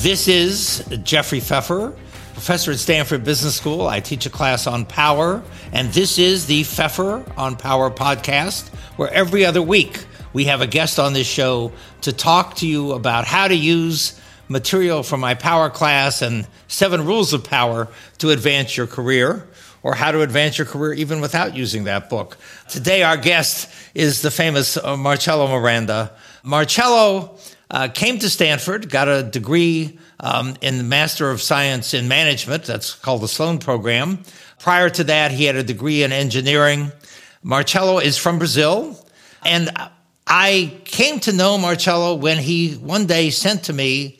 This is Jeffrey Pfeffer, professor at Stanford Business School. I teach a class on power, and this is the Pfeffer on Power podcast, where every other week we have a guest on this show to talk to you about how to use material from my power class and seven rules of power to advance your career or how to advance your career even without using that book. Today, our guest is the famous Marcelo Miranda. Marcelo uh, came to Stanford, got a degree um, in the Master of Science in Management. That's called the Sloan Program. Prior to that, he had a degree in engineering. Marcelo is from Brazil. And I came to know Marcelo when he one day sent to me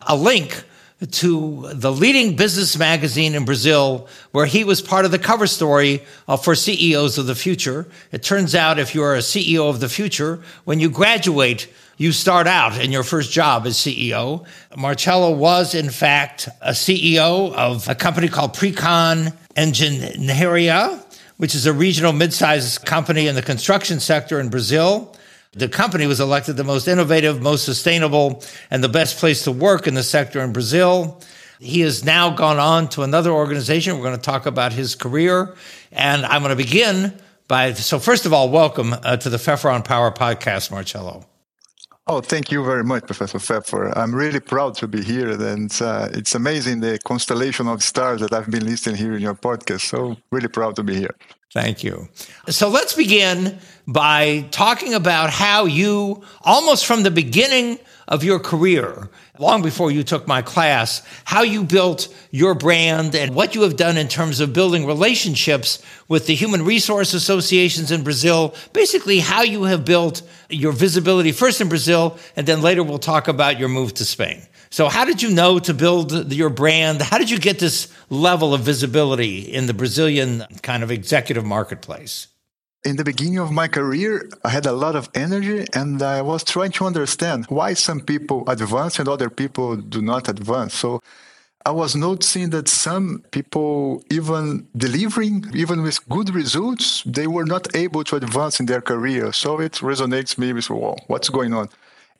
a link to the leading business magazine in Brazil, where he was part of the cover story uh, for CEOs of the future. It turns out if you're a CEO of the future, when you graduate, you start out in your first job as CEO. Marcelo was, in fact, a CEO of a company called Precon Engenharia, which is a regional mid-sized company in the construction sector in Brazil. The company was elected the most innovative, most sustainable, and the best place to work in the sector in Brazil. He has now gone on to another organization. We're going to talk about his career. And I'm going to begin by, so first of all, welcome uh, to the Pfeffer on Power podcast, Marcelo. Oh, thank you very much, Professor Pfeffer. I'm really proud to be here. And uh, it's amazing the constellation of stars that I've been listening here in your podcast. So, really proud to be here. Thank you. So let's begin by talking about how you, almost from the beginning of your career, long before you took my class, how you built your brand and what you have done in terms of building relationships with the human resource associations in Brazil, basically how you have built your visibility first in Brazil, and then later we'll talk about your move to Spain. So, how did you know to build your brand? How did you get this level of visibility in the Brazilian kind of executive marketplace? In the beginning of my career, I had a lot of energy and I was trying to understand why some people advance and other people do not advance. So, I was noticing that some people, even delivering, even with good results, they were not able to advance in their career. So it resonates me with, well, what's going on?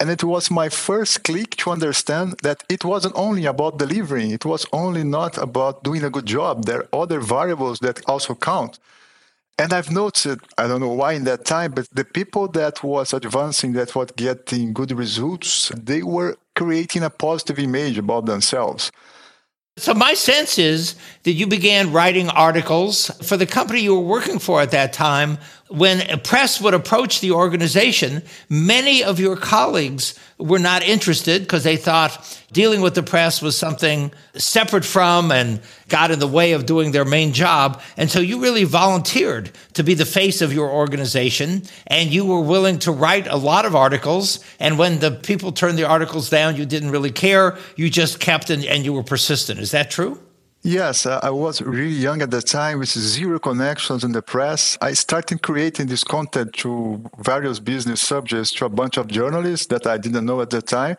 And it was my first click to understand that it wasn't only about delivering, it was only not about doing a good job. There are other variables that also count. And I've noticed, I don't know why in that time, but the people that was advancing, that was getting good results, they were creating a positive image about themselves. So, my sense is that you began writing articles for the company you were working for at that time. When press would approach the organization, many of your colleagues were not interested because they thought dealing with the press was something separate from and got in the way of doing their main job. And so you really volunteered to be the face of your organization and you were willing to write a lot of articles. And when the people turned the articles down, you didn't really care. You just kept and, and you were persistent. Is that true? Yes, uh, I was really young at the time with zero connections in the press. I started creating this content to various business subjects to a bunch of journalists that I didn't know at the time.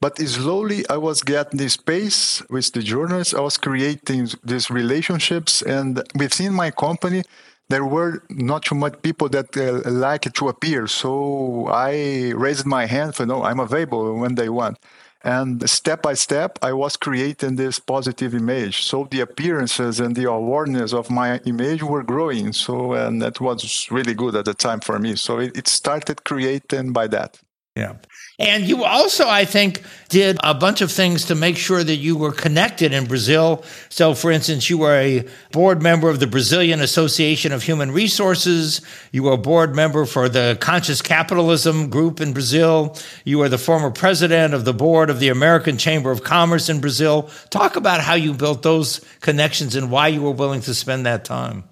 But slowly I was getting this space with the journalists. I was creating these relationships. And within my company, there were not too much people that uh, liked to appear. So I raised my hand for, no, I'm available when they want. And step by step, I was creating this positive image. So the appearances and the awareness of my image were growing. So, and that was really good at the time for me. So it, it started creating by that. Yeah. And you also, I think, did a bunch of things to make sure that you were connected in Brazil. So, for instance, you were a board member of the Brazilian Association of Human Resources. You were a board member for the Conscious Capitalism Group in Brazil. You were the former president of the board of the American Chamber of Commerce in Brazil. Talk about how you built those connections and why you were willing to spend that time.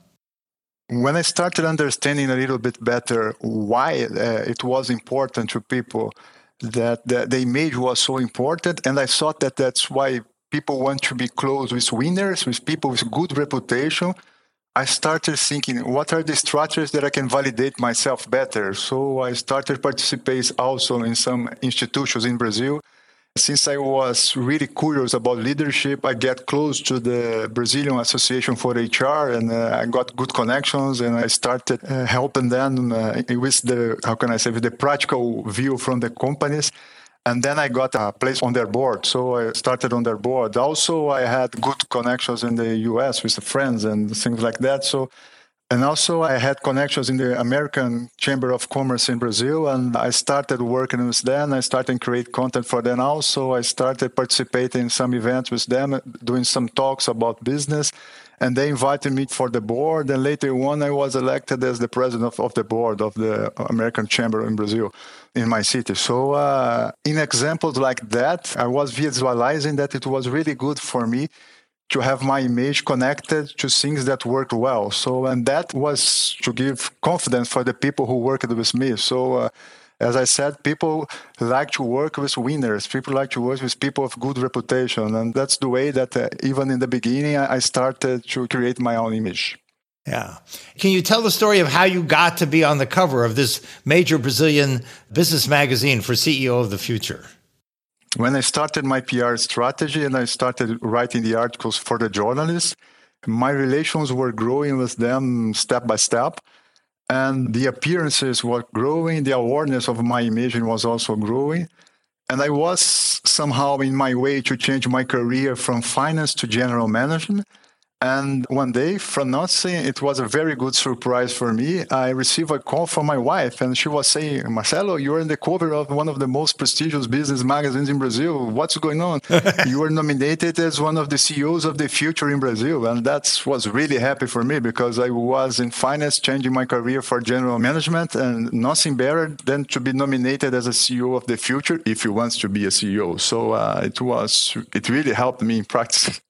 When I started understanding a little bit better why uh, it was important to people, that the, the image was so important. And I thought that that's why people want to be close with winners, with people with good reputation. I started thinking, what are the strategies that I can validate myself better? So I started participating also in some institutions in Brazil since I was really curious about leadership, I get close to the Brazilian Association for HR, and uh, I got good connections, and I started uh, helping them uh, with the how can I say with the practical view from the companies. And then I got a place on their board. So I started on their board. Also, I had good connections in the US with friends and things like that. So and also, I had connections in the American Chamber of Commerce in Brazil, and I started working with them. I started create content for them. Also, I started participating in some events with them, doing some talks about business. And they invited me for the board. And later on, I was elected as the president of, of the board of the American Chamber in Brazil in my city. So, uh, in examples like that, I was visualizing that it was really good for me to have my image connected to things that work well. So, and that was to give confidence for the people who worked with me. So, uh, as I said, people like to work with winners. People like to work with people of good reputation. And that's the way that uh, even in the beginning, I started to create my own image. Yeah. Can you tell the story of how you got to be on the cover of this major Brazilian business magazine for CEO of the Future? When I started my PR strategy and I started writing the articles for the journalists, my relations were growing with them step by step. And the appearances were growing, the awareness of my image was also growing. And I was somehow in my way to change my career from finance to general management. And one day, from nothing, it was a very good surprise for me. I received a call from my wife, and she was saying, Marcelo, you're in the cover of one of the most prestigious business magazines in Brazil. What's going on? you were nominated as one of the CEOs of the future in Brazil. And that was really happy for me because I was in finance, changing my career for general management, and nothing better than to be nominated as a CEO of the future if you want to be a CEO. So uh, it was, it really helped me in practice.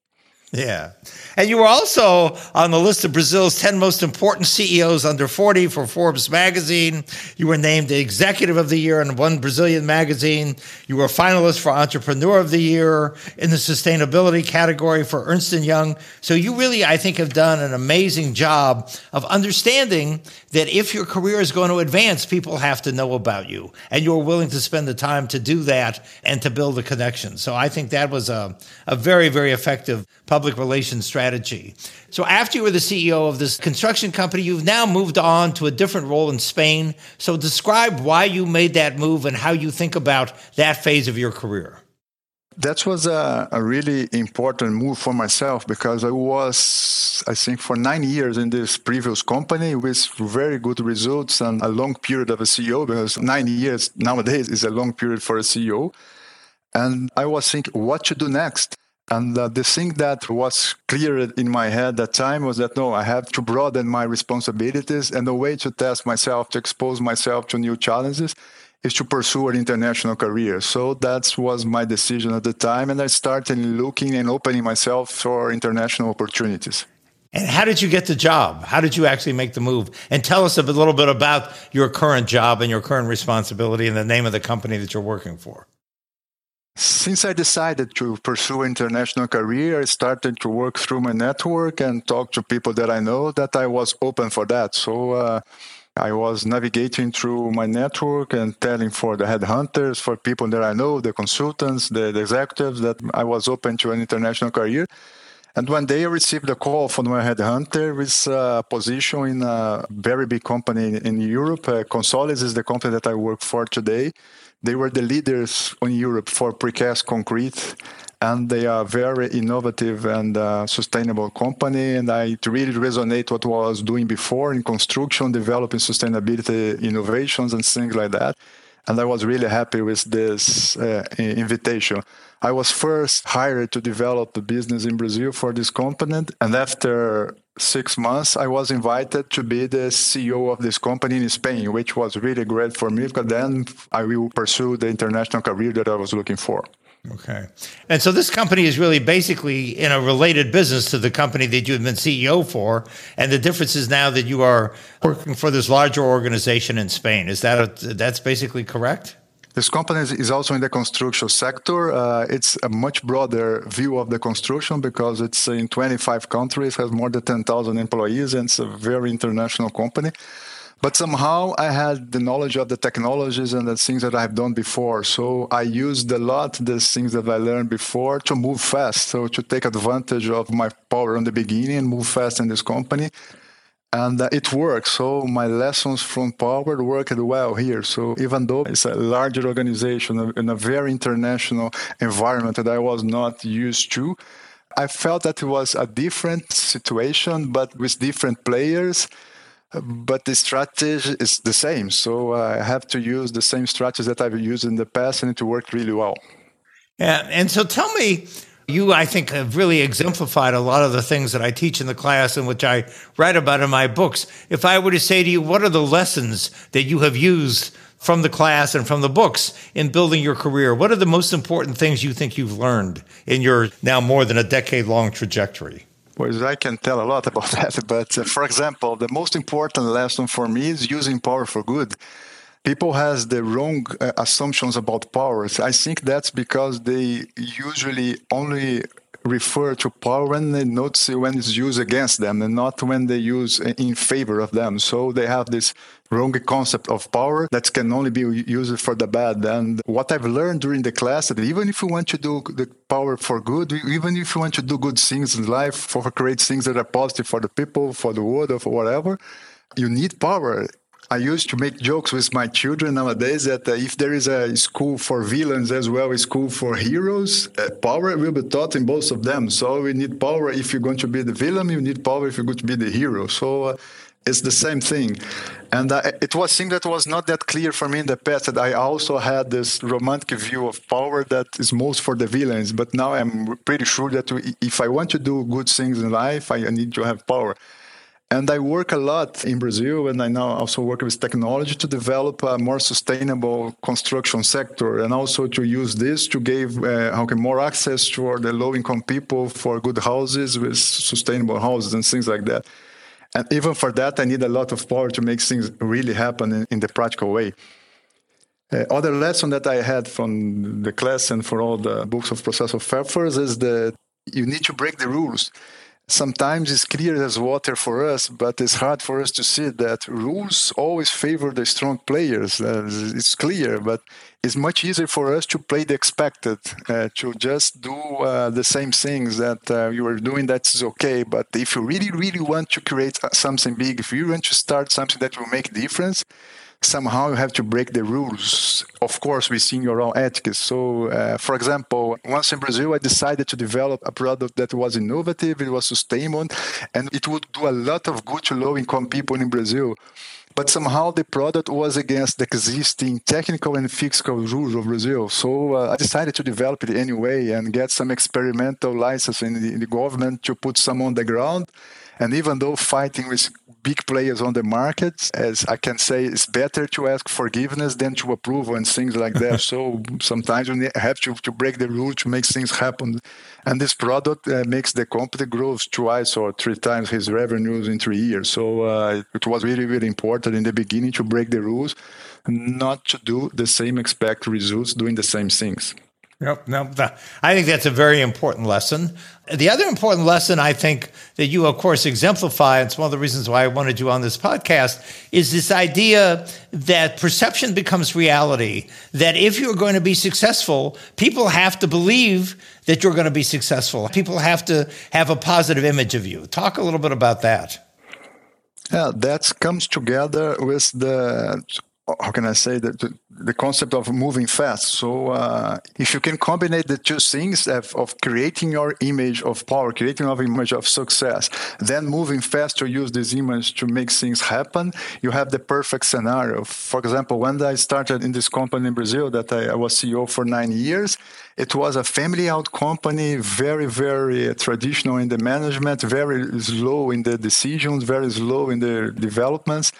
Yeah. And you were also on the list of Brazil's 10 most important CEOs under 40 for Forbes magazine. You were named the executive of the year in one Brazilian magazine. You were a finalist for entrepreneur of the year in the sustainability category for Ernst & Young. So you really, I think, have done an amazing job of understanding that if your career is going to advance, people have to know about you. And you're willing to spend the time to do that and to build a connection. So I think that was a, a very, very effective public relations strategy. So after you were the CEO of this construction company, you've now moved on to a different role in Spain. So describe why you made that move and how you think about that phase of your career that was a, a, really important move for myself because I was, I think, for nine years in this previous company with very good results and a long period of a CEO because nine years nowadays is a long period for a CEO. And I was thinking what to do next. And uh, the thing that was clear in my head at that time was that no, I have to broaden my responsibilities and the way to test myself, to expose myself to new challenges is to pursue an international career. So that was my decision at the time. And I started looking and opening myself for international opportunities. And how did you get the job? How did you actually make the move? And tell us a little bit about your current job and your current responsibility and the name of the company that you're working for. Since I decided to pursue international career, I started to work through my network and talk to people that I know that I was open for that. So uh, I was navigating through my network and telling for the headhunters, for people that I know, the consultants, the, the executives, that I was open to an international career. And one day I received a call from my headhunter with a position in a very big company in Europe. Uh, Consolis is the company that I work for today. They were the leaders in Europe for precast concrete and they are very innovative and uh, sustainable company. And I really resonate what I was doing before in construction, developing sustainability innovations and things like that. And I was really happy with this uh, invitation. I was first hired to develop the business in Brazil for this company. And after six months, I was invited to be the CEO of this company in Spain, which was really great for me because then I will pursue the international career that I was looking for. Okay. And so this company is really basically in a related business to the company that you've been CEO for. And the difference is now that you are working for this larger organization in Spain. Is that a, that's basically correct? This company is also in the construction sector. Uh, it's a much broader view of the construction because it's in 25 countries, has more than 10,000 employees, and it's a very international company. But somehow I had the knowledge of the technologies and the things that I've done before. So I used a lot the things that I learned before to move fast. So to take advantage of my power in the beginning and move fast in this company. And uh, it works. So my lessons from Power worked well here. So even though it's a larger organization in a very international environment that I was not used to, I felt that it was a different situation, but with different players. But the strategy is the same. So I have to use the same strategies that I've used in the past, and it worked really well. Yeah, and so tell me you, I think, have really exemplified a lot of the things that I teach in the class and which I write about in my books. If I were to say to you, what are the lessons that you have used from the class and from the books in building your career? What are the most important things you think you've learned in your now more than a decade long trajectory? Well, I can tell a lot about that. But uh, for example, the most important lesson for me is using power for good people has the wrong uh, assumptions about powers. I think that's because they usually only refer to power when they notice when it's used against them and not when they use in favor of them. So they have this wrong concept of power that can only be used for the bad. And what I've learned during the class that even if you want to do the power for good, even if you want to do good things in life, for create things that are positive for the people, for the world, or for whatever, you need power I used to make jokes with my children nowadays that uh, if there is a school for villains as well as school for heroes, uh, power will be taught in both of them. So we need power if you're going to be the villain, you need power if you're going to be the hero. So uh, it's the same thing. And it was something that was not that clear for me in the past that I also had this romantic view of power that is most for the villains. But now I'm pretty sure that if I want to do good things in life, I need to have power. And I work a lot in Brazil, and I now also work with technology to develop a more sustainable construction sector, and also to use this to give uh, okay, more access to the low-income people for good houses with sustainable houses and things like that. And even for that, I need a lot of power to make things really happen in, in the practical way. Uh, other lesson that I had from the class and for all the books of Processo Pfeffers is that you need to break the rules sometimes it's clear as water for us, but it's hard for us to see that rules always favor the strong players. Uh, it's clear, but it's much easier for us to play the expected, uh, to just do uh, the same things that uh, you are doing. That's okay. But if you really, really want to create something big, if you want to start something that will make a difference, somehow you have to break the rules, of course, within your own ethics. So, uh, for example, once in Brazil, I decided to develop a product that was innovative, it was sustainable, and it would do a lot of good to low income people in Brazil. But somehow the product was against the existing technical and fiscal rules of Brazil. So uh, I decided to develop it anyway and get some experimental license in the, in the government to put some on the ground. And even though fighting with big players on the market, as I can say, it's better to ask forgiveness than to approve and things like that. so sometimes you have to, to break the rule to make things happen. And this product uh, makes the company grow twice or three times his revenues in three years. So uh, it was really, really important in the beginning to break the rules, not to do the same expect results doing the same things. Yep. No, I think that's a very important lesson. The other important lesson I think that you, of course, exemplify, and it's one of the reasons why I wanted you on this podcast, is this idea that perception becomes reality. That if you're going to be successful, people have to believe that you're going to be successful. People have to have a positive image of you. Talk a little bit about that. Yeah, that comes together with the how can I say that the, the concept of moving fast. So uh, if you can combine the two things of, of, creating your image of power, creating your image of success, then moving fast to use this image to make things happen, you have the perfect scenario. For example, when I started in this company in Brazil that I, I was CEO for nine years, it was a family-owned company, very, very traditional in the management, very slow in the decisions, very slow in the developments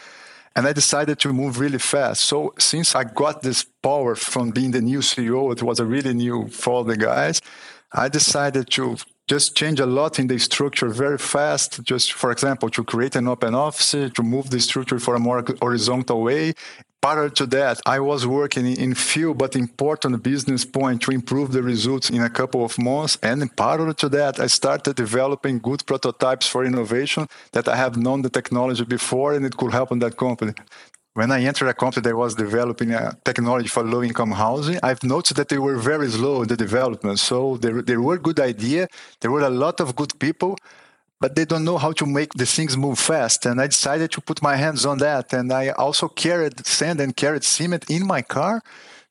and I decided to move really fast. So since I got this power from being the new CEO, it was a really new for the guys. I decided to just change a lot in the structure very fast. Just for example, to create an open office, to move the structure for a more horizontal way, Parallel to that, I was working in few but important business points to improve the results in a couple of months. And parallel to that, I started developing good prototypes for innovation that I have known the technology before and it could help in that company. When I entered a company that was developing a technology for low-income housing, I've noticed that they were very slow in the development. So there, there were good idea, there were a lot of good people, but they don't know how to make the things move fast. And I decided to put my hands on that. And I also carried sand and carried cement in my car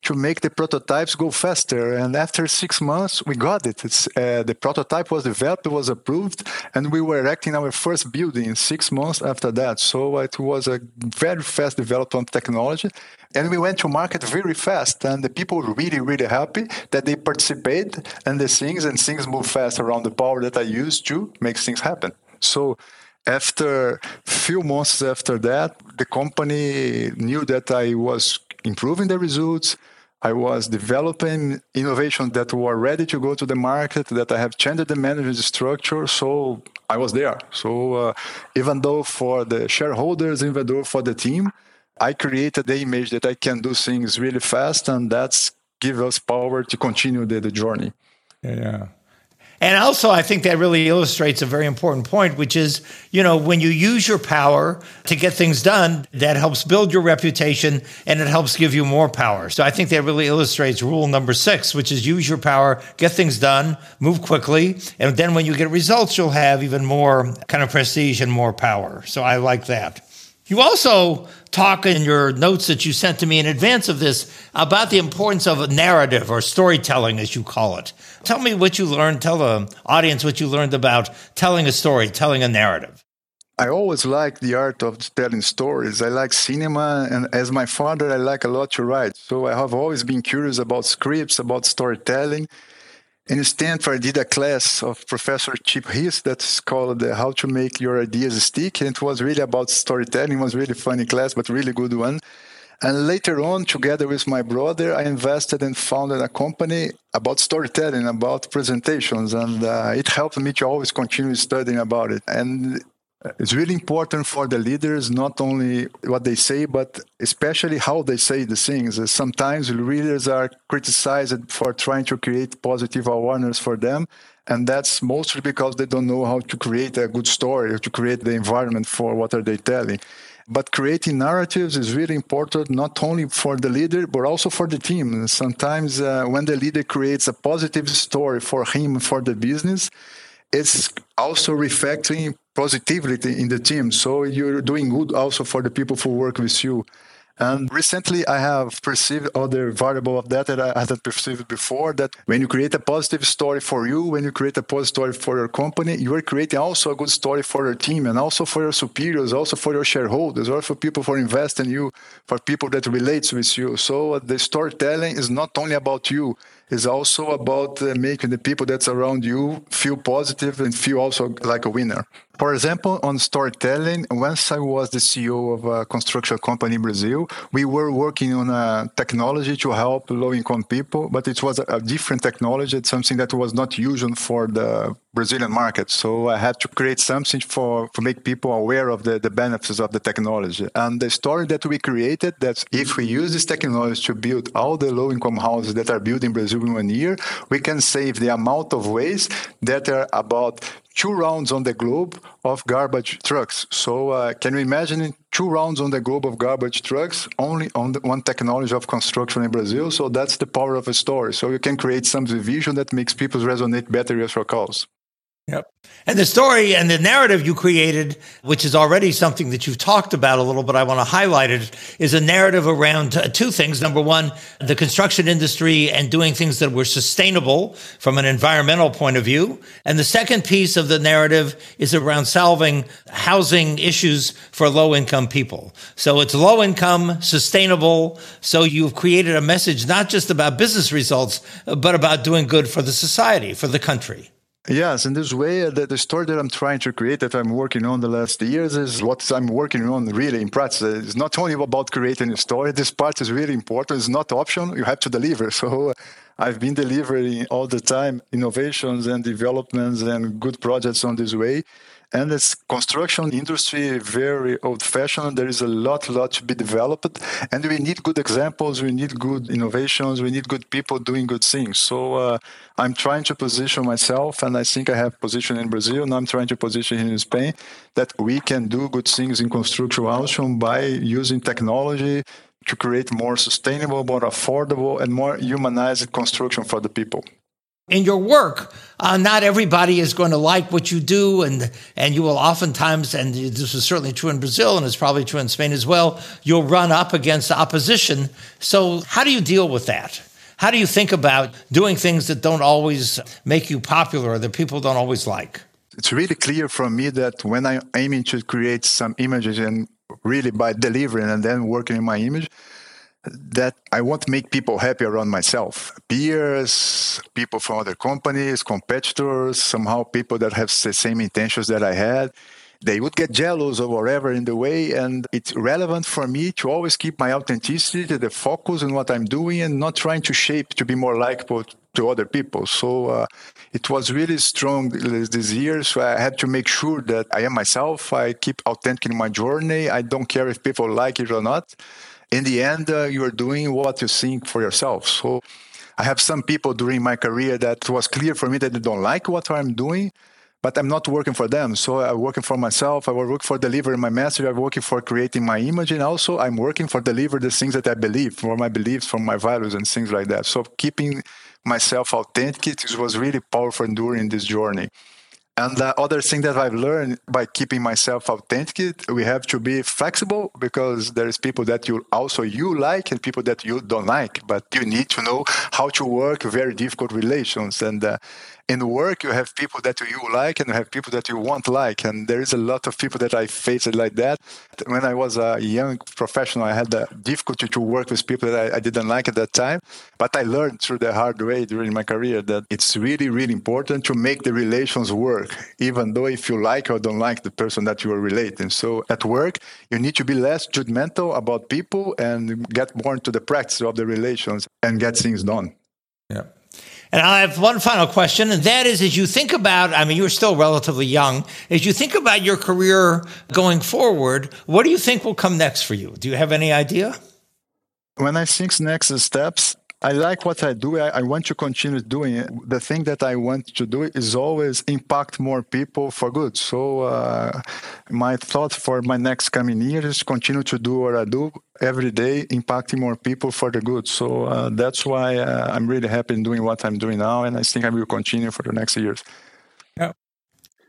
to make the prototypes go faster. And after six months, we got it. Uh, the prototype was developed, was approved, and we were erecting our first building six months after that. So it was a very fast development technology. And we went to market very fast, and the people were really, really happy that they participate and the things and things move fast around the power that I use to make things happen. So after few months after that, the company knew that I was improving the results. I was developing innovations that were ready to go to the market, that I have changed the management structure. So I was there. So uh, even though for the shareholders, even though for the team, I created the image that I can do things really fast, and that's give us power to continue the, the journey. Yeah. And also, I think that really illustrates a very important point, which is, you know, when you use your power to get things done, that helps build your reputation and it helps give you more power. So I think that really illustrates rule number six, which is use your power, get things done, move quickly. And then when you get results, you'll have even more kind of prestige and more power. So I like that. You also talk in your notes that you sent to me in advance of this about the importance of a narrative or storytelling, as you call it. Tell me what you learned, tell the audience what you learned about telling a story, telling a narrative. I always like the art of telling stories. I like cinema, and as my father, I like a lot to write. So I have always been curious about scripts, about storytelling. In Stanford, I did a class of Professor Chip Heath that's called uh, How to Make Your Ideas Stick. And it was really about storytelling. It was really funny class, but really good one. And later on, together with my brother, I invested and founded a company about storytelling, about presentations. And uh, it helped me to always continue studying about it. And it's really important for the leaders not only what they say but especially how they say the things. Sometimes leaders are criticized for trying to create positive awareness for them and that's mostly because they don't know how to create a good story or to create the environment for what are they telling. But creating narratives is really important not only for the leader but also for the team. Sometimes uh, when the leader creates a positive story for him for the business it's also reflecting positivity in the team. So you're doing good also for the people who work with you. And recently, I have perceived other variable of that that I hadn't perceived before. That when you create a positive story for you, when you create a positive story for your company, you are creating also a good story for your team and also for your superiors, also for your shareholders, or for people who invest in you, for people that relates with you. So the storytelling is not only about you; it's also about uh, making the people that's around you feel positive and feel also like a winner. For example, on storytelling, once I was the CEO of a construction company in Brazil, we were working on a technology to help low income people, but it was a different technology. It's something that was not usual for the Brazilian market. So I had to create something for, to make people aware of the, the benefits of the technology. And the story that we created that if we use this technology to build all the low income houses that are built in Brazil in one year, we can save the amount of waste that are about two rounds on the globe of garbage trucks. So uh, can you imagine two rounds on the globe of garbage trucks only on the one technology of construction in Brazil? So that's the power of a story. So you can create some vision that makes people resonate better with your calls. Yep. And the story and the narrative you created, which is already something that you've talked about a little, but I want to highlight it, is a narrative around uh, two things. Number one, the construction industry and doing things that were sustainable from an environmental point of view. And the second piece of the narrative is around solving housing issues for low income people. So it's low income, sustainable. So you've created a message not just about business results, but about doing good for the society, for the country. Yes, in this way, uh, the, the story that I'm trying to create, that I'm working on the last years, is what I'm working on really in practice. It's not only about creating a story. This part is really important. It's not optional. You have to deliver. So uh, I've been delivering all the time innovations and developments and good projects on this way and this construction industry very old fashioned there is a lot lot to be developed. And we need good examples. We need good innovations. We need good people doing good things. So uh, i'm trying to position myself and i think i have position in brazil and i'm trying to position in spain that we can do good things in construction also by using technology to create more sustainable more affordable and more humanized construction for the people in your work, uh, not everybody is going to like what you do, and and you will oftentimes, and this is certainly true in Brazil, and it's probably true in Spain as well. You'll run up against opposition. So, how do you deal with that? How do you think about doing things that don't always make you popular or that people don't always like? It's really clear from me that when I'm aiming to create some images and really by delivering and then working in my image, that I want to make people happy around myself. Peers, people from other companies, competitors, somehow people that have the same intentions that I had. They would get jealous or whatever in the way. And it's relevant for me to always keep my authenticity, the focus on what I'm doing and not trying to shape to be more likable to other people. So uh, it was really strong this year. So I had to make sure that I am myself. I keep authentic in my journey. I don't care if people like it or not in the end, uh, you're doing what you think for yourself. So I have some people during my career that was clear for me that they don't like what I'm doing, but I'm not working for them. So I'm working for myself. I work for delivering my message. I'm working for creating my image. And also I'm working for delivering the things that I believe, for my beliefs, for my values and things like that. So keeping myself authentic was really powerful during this journey. And the other thing that I've learned by keeping myself authentic, we have to be flexible because there's people that you also you like and people that you don't like. But you need to know how to work very difficult relations. And uh, in work, you have people that you like and you have people that you won't like. And there is a lot of people that I faced like that. When I was a young professional, I had the difficulty to work with people that I, I didn't like at that time. But I learned through the hard way during my career that it's really, really important to make the relations work, even though if you like or don't like the person that you are relating. So at work, you need to be less judgmental about people and get more into the practice of the relations and get things done. Yeah. And I have one final question, and that is as you think about, I mean, you're still relatively young, as you think about your career going forward, what do you think will come next for you? Do you have any idea? When I think next steps, I like what I do. I, I, want to continue doing it. The thing that I want to do is always impact more people for good. So uh, my thought for my next coming years continue to do what I do every day, impacting more people for the good. So uh, that's why uh, I'm really happy in doing what I'm doing now, and I think I will continue for the next years.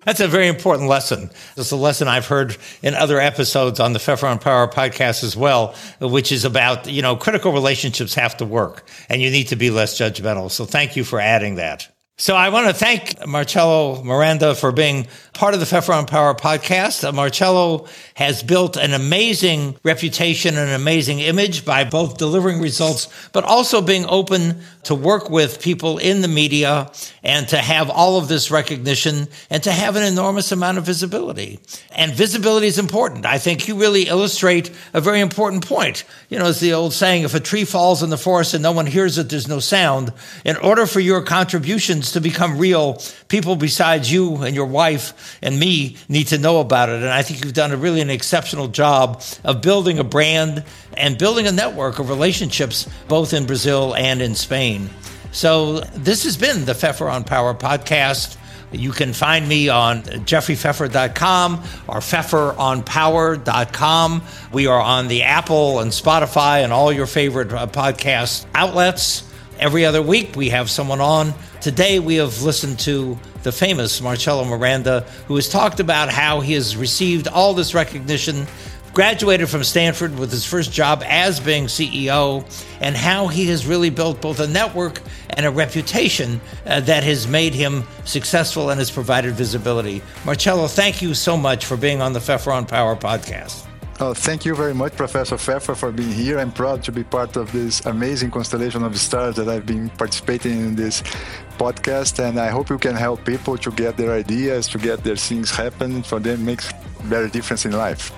That's a very important lesson. It's a lesson I've heard in other episodes on the Pfeffer on Power podcast as well, which is about, you know, critical relationships have to work and you need to be less judgmental. So thank you for adding that. So I want to thank Marcelo Miranda for being part of the Pfeffer on Power podcast. Marcelo has built an amazing reputation and an amazing image by both delivering results, but also being open to work with people in the media and to have all of this recognition and to have an enormous amount of visibility. And visibility is important. I think you really illustrate a very important point. You know, as the old saying, if a tree falls in the forest and no one hears it, there's no sound. In order for your contributions to become real, people besides you and your wife and me need to know about it. And I think you've done a really an exceptional job of building a brand and building a network of relationships both in Brazil and in Spain. So this has been the Pfeffer on Power podcast. You can find me on jeffreypfeffer.com or pfefferonpower.com. We are on the Apple and Spotify and all your favorite uh, podcast outlets. Every other week, we have someone on. Today, we have listened to the famous Marcelo Miranda, who has talked about how he has received all this recognition, graduated from Stanford with his first job as being CEO, and how he has really built both a network and a reputation uh, that has made him successful and has provided visibility. Marcelo, thank you so much for being on the Pfeffer on Power podcast. Oh, thank you very much, Professor Pfeffer, for being here. I'm proud to be part of this amazing constellation of stars that I've been participating in this podcast. And I hope you can help people to get their ideas, to get their things happen for them, makes better difference in life.